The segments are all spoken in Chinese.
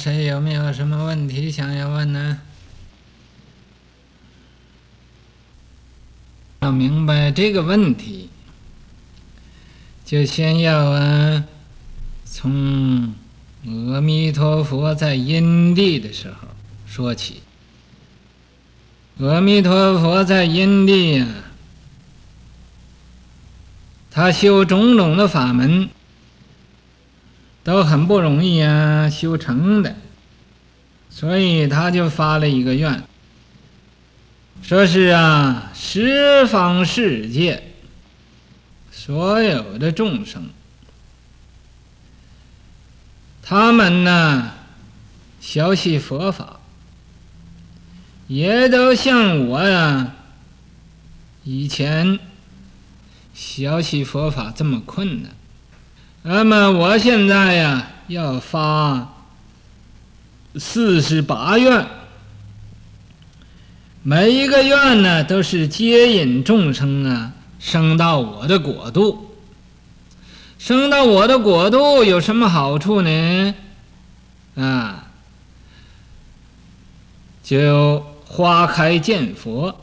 谁有没有什么问题想要问呢？要明白这个问题，就先要啊，从阿弥陀佛在因地的时候说起。阿弥陀佛在因地呀，他修种种的法门都很不容易啊，修成的，所以他就发了一个愿。说是啊，十方世界所有的众生，他们呢，学习佛法，也都像我呀，以前学习佛法这么困难。那么我现在呀，要发四十八愿。每一个愿呢，都是接引众生啊，升到我的国度。升到我的国度有什么好处呢？啊，就花开见佛，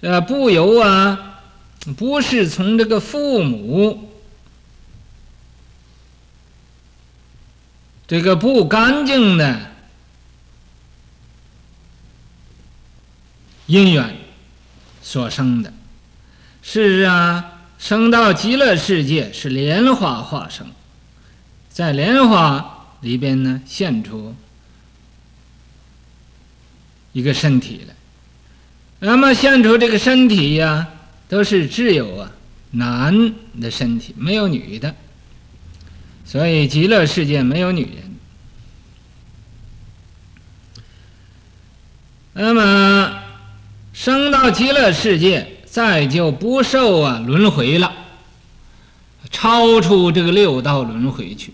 这，不由啊，不是从这个父母这个不干净的。因缘所生的，是啊，生到极乐世界是莲花化生，在莲花里边呢现出一个身体来，那么现出这个身体呀，都是只有啊男的身体，没有女的，所以极乐世界没有女人。那么。生到极乐世界，再就不受啊轮回了，超出这个六道轮回去，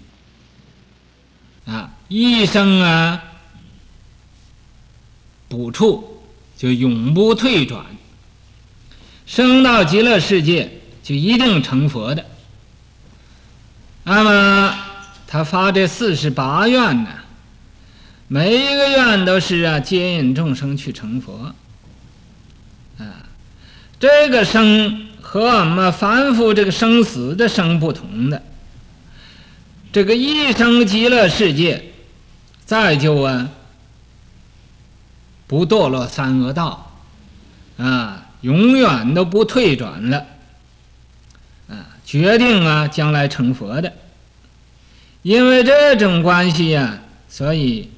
啊，一生啊补处，就永不退转。生到极乐世界，就一定成佛的。那么他发这四十八愿呢，每一个愿都是啊接引众生去成佛。啊这个生和我们凡夫这个生死的生不同的，这个一生极乐世界，再就啊不堕落三恶道，啊，永远都不退转了，决定啊将来成佛的，因为这种关系呀，所以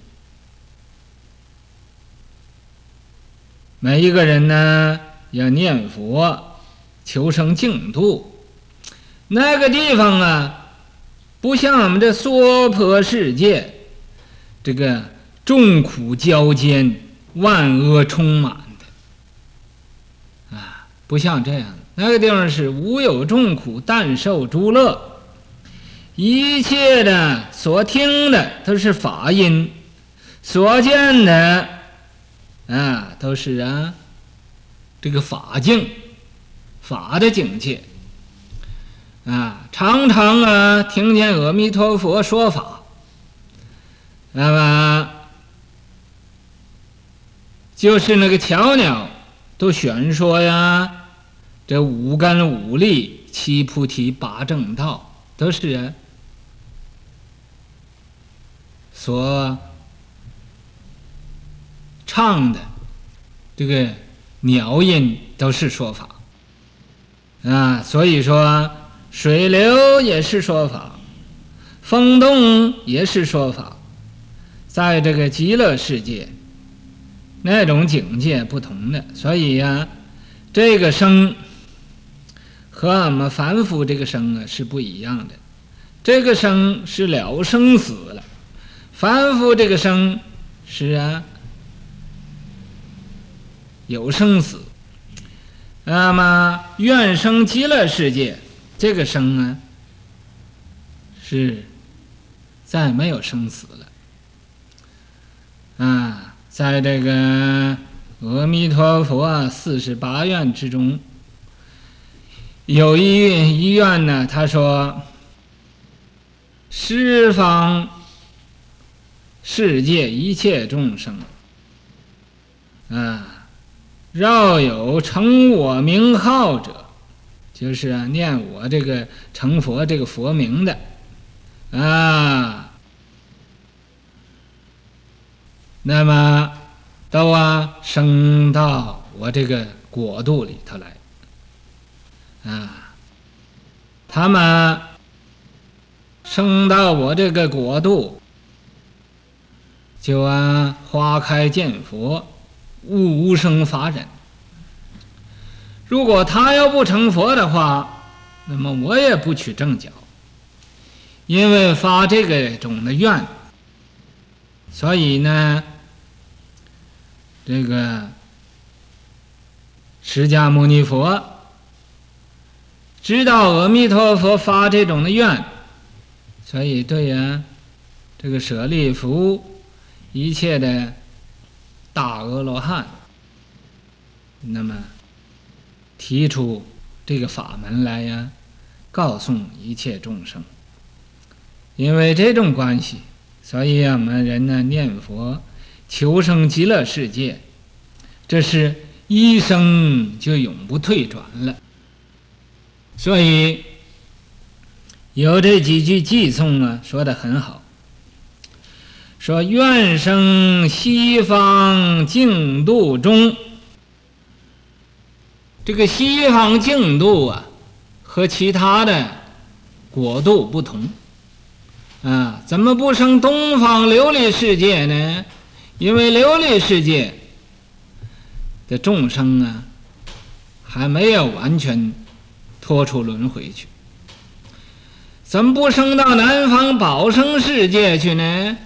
每一个人呢。要念佛，求生净土。那个地方啊，不像我们这娑婆世界，这个众苦交煎，万恶充满的啊，不像这样。那个地方是无有众苦，但受诸乐。一切的所听的都是法音，所见的啊都是啊。这个法境，法的境界，啊，常常啊听见阿弥陀佛说法，那么就是那个鸟鸟都宣说呀，这五根五力七菩提八正道都是所唱的这个。鸟音都是说法，啊，所以说水流也是说法，风动也是说法，在这个极乐世界，那种境界不同的，所以呀、这个生和我们凡夫这个生啊是不一样的，这个生是了生死了，凡夫这个生是啊。有生死，那么愿生极乐世界，这个生啊，是再没有生死了。啊，在这个阿弥陀佛四十八愿之中，有一医院呢，他说：十方世界一切众生。啊，若有称我名号者，就是，念我这个成佛这个佛名的。啊，那么都啊升到我这个国度里头来。啊，他们升到我这个国度。就按，花开见佛，悟无生法忍。如果他要不成佛的话，那么我也不取正觉，因为发这个种的愿，所以呢，这个释迦牟尼佛知道阿弥陀佛发这种的愿，所以对呀，这个舍利弗。一切的大阿罗汉，那么提出这个法门来呀，告诉一切众生。因为这种关系，所以我们人呢念佛求生极乐世界，这是一生就永不退转了。所以有这几句偈颂啊，说得很好。说愿生西方净土中，这个西方净土啊，和其他的国度不同啊，怎么不生东方琉璃世界呢？因为琉璃世界的众生啊，还没有完全脱出轮回去，怎么不生到南方宝生世界去呢？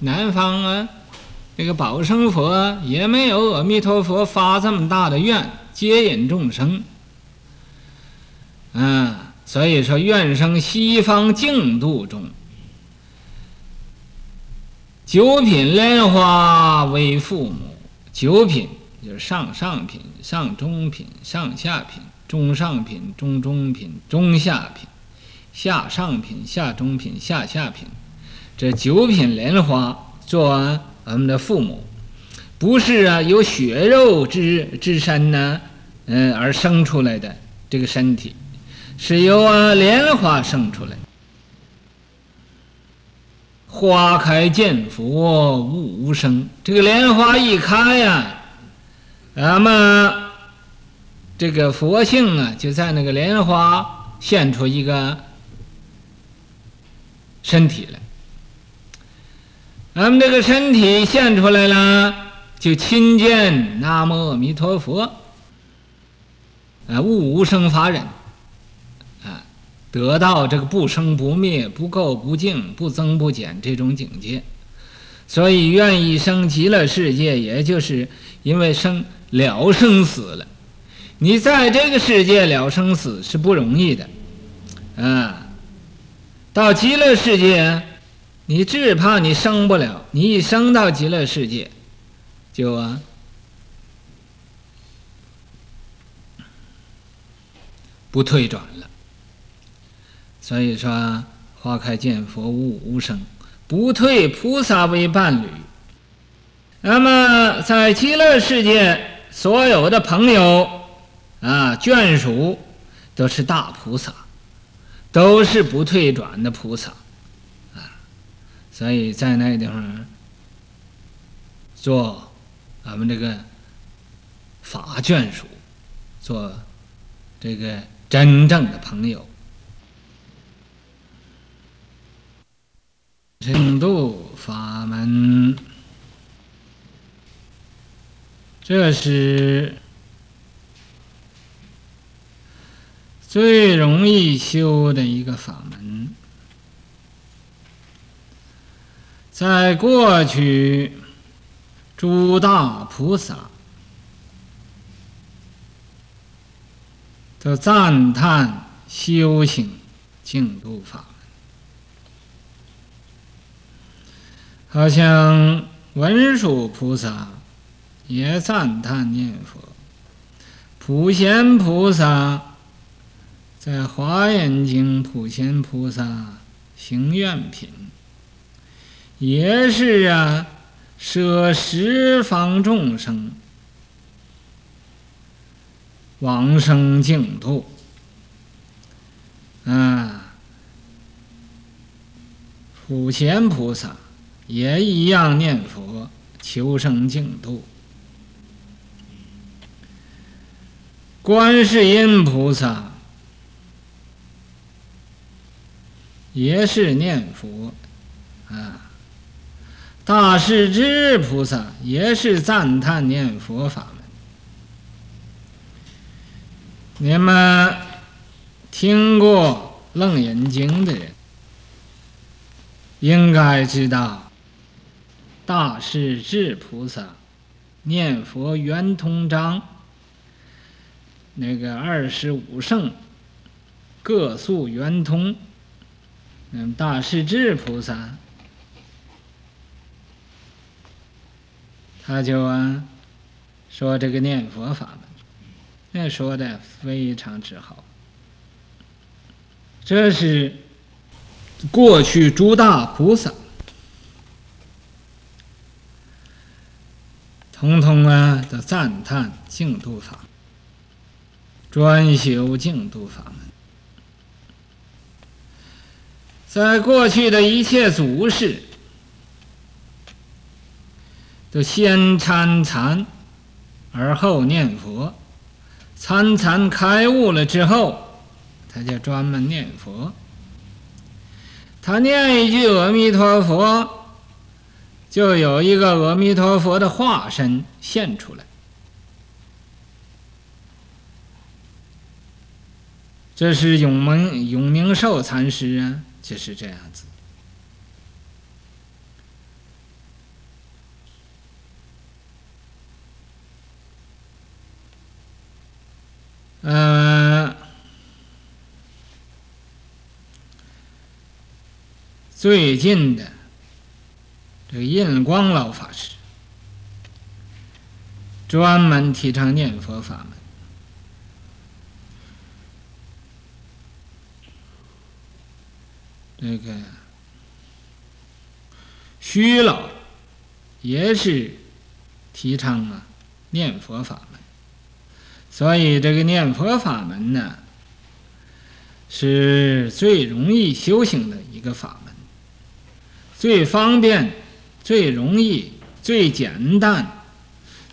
南方啊，这个宝生佛也没有阿弥陀佛发这么大的愿接引众生，啊，所以说愿生西方净土中，九品莲花为父母，九品就是上上品、上中品、上下品、中上品、中中品、中下品、下上品、下中品、下下品。这九品莲花做我们的父母，不是啊，有血肉之之身呢，嗯，而生出来的这个身体，是由啊莲花生出来。花开见佛悟无生，这个莲花一开呀，那么这个佛性啊，就在那个莲花现出一个身体来。咱们这个身体现出来了，就亲见南无阿弥陀佛，啊，悟无生法忍，啊，得到这个不生不灭、不垢不净、不增不减这种境界，所以愿意生极乐世界，也就是因为生了生死了。你在这个世界了生死是不容易的，啊，到极乐世界。你只怕你生不了，你一生到极乐世界，就啊不退转了。所以说，花开见佛悟无生，不退菩萨为伴侣。那么在极乐世界，所有的朋友啊眷属都是大菩萨，都是不退转的菩萨。啊所以在那个地方做咱们这个法眷属，做这个真正的朋友，净土法门，这是最容易修的一个法门。在过去，诸大菩萨都赞叹修行净土法门，好像文殊菩萨也赞叹念佛，普贤菩萨在《华严经》普贤菩萨行愿品。也是啊，舍十方众生往生净土啊，普贤菩萨也一样念佛求生净土，观世音菩萨也是念佛啊。大势至菩萨也是赞叹念佛法门。你们听过《楞严经》的人，应该知道，大势至菩萨念佛圆通章，那个二十五圣各诉圆通，嗯，大势至菩萨。他就啊，说这个念佛法门，那说的非常之好。这是过去诸大菩萨，统统啊都赞叹净土法，专修净土法门。在过去的一切祖师。都先参禅，而后念佛。参禅开悟了之后，他就专门念佛。他念一句阿弥陀佛，就有一个阿弥陀佛的化身现出来。这是永明永明寿禅师啊，就是这样子。嗯，最近的这个印光老法师专门提倡念佛法门，这个虚老也是提倡啊念佛法门。所以，这个念佛法门呢，是最容易修行的一个法门，最方便、最容易、最简单、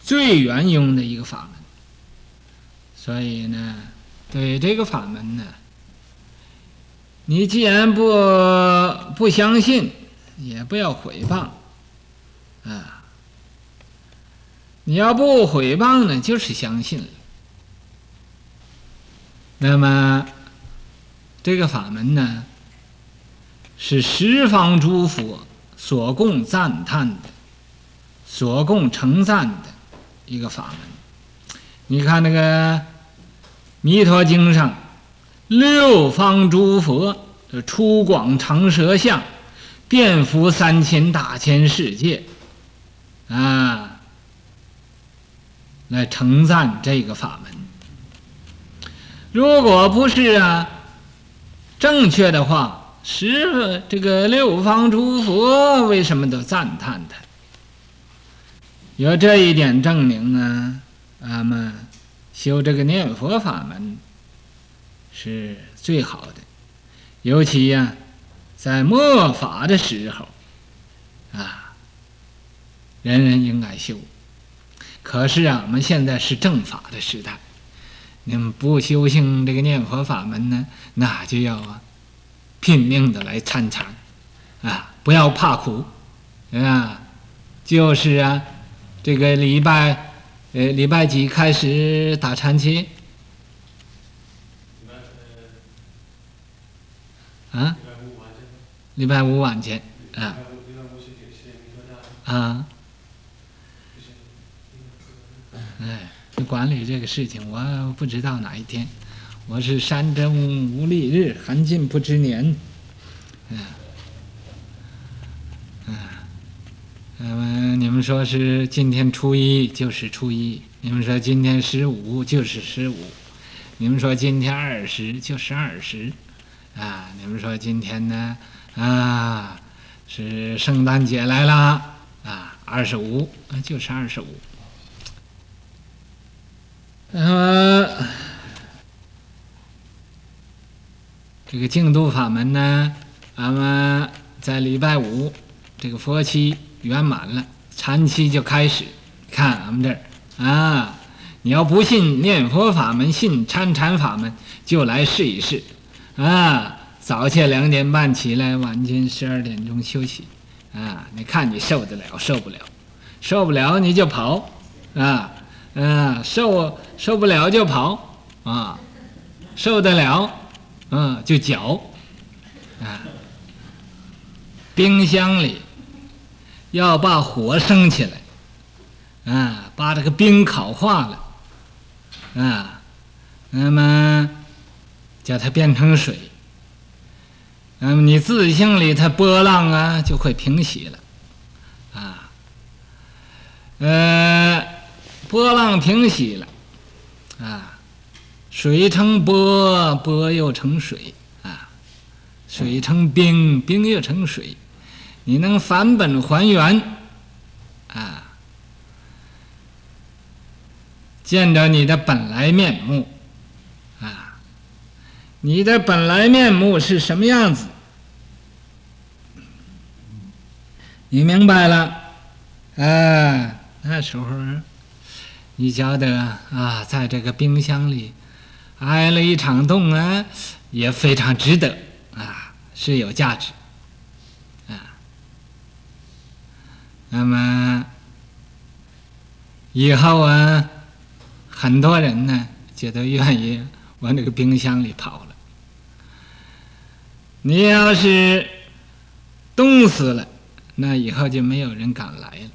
最圆融的一个法门。所以呢，对这个法门呢，你既然不不相信，也不要毁谤啊。你要不毁谤呢，就是相信了。那么，这个法门呢，是十方诸佛所共赞叹的、所共称赞的一个法门。你看那个《弥陀经》上，六方诸佛的出广长舌相，遍覆三千大千世界，啊，来称赞这个法门。如果不是啊，正确的话，十这个六方诸佛为什么都赞叹他？有这一点证明啊，咱们修这个念佛法门是最好的，尤其呀、在末法的时候，啊，人人应该修。可是啊，我们现在是正法的时代。你们不修行这个念佛法门呢，那就要啊，拼命的来参禅，啊，不要怕苦，啊，就是啊，这个礼拜，呃，礼拜几开始打禅期？啊？礼拜五晚间，啊。啊。哎。管理这个事情，我不知道哪一天。我是山中无历日，寒尽不知年。嗯，嗯，嗯，你们说是今天初一就是初一，你们说今天十五就是十五，你们说今天二十就是二十，啊，你们说今天呢？啊，是圣诞节来了啊，二十五，就是二十五。呃，这个净度法门呢，俺们在礼拜五这个佛期圆满了，禅期就开始。看俺们这儿啊，你要不信念佛法门，信参禅法门，就来试一试啊。早些两点半起来，晚间十二点钟休息，啊，你看你受得了受不了？受不了你就跑，啊，啊，受受不了就跑，啊，受得了，嗯，就搅，啊，冰箱里要把火升起来，啊，把这个冰烤化了，啊，那么叫它变成水。那么你自性里它波浪啊就会平息了，啊，呃，波浪平息了，啊，水成波，波又成水，啊，水成冰，冰又成水，你能返本还原，啊，见着你的本来面目，你的本来面目是什么样子？你明白了，啊，那时候你觉得啊，在这个冰箱里挨了一场冻啊，也非常值得啊，是有价值啊。那么以后啊，很多人呢就都愿意往这个冰箱里跑了。你要是冻死了。那以后就没有人敢来了。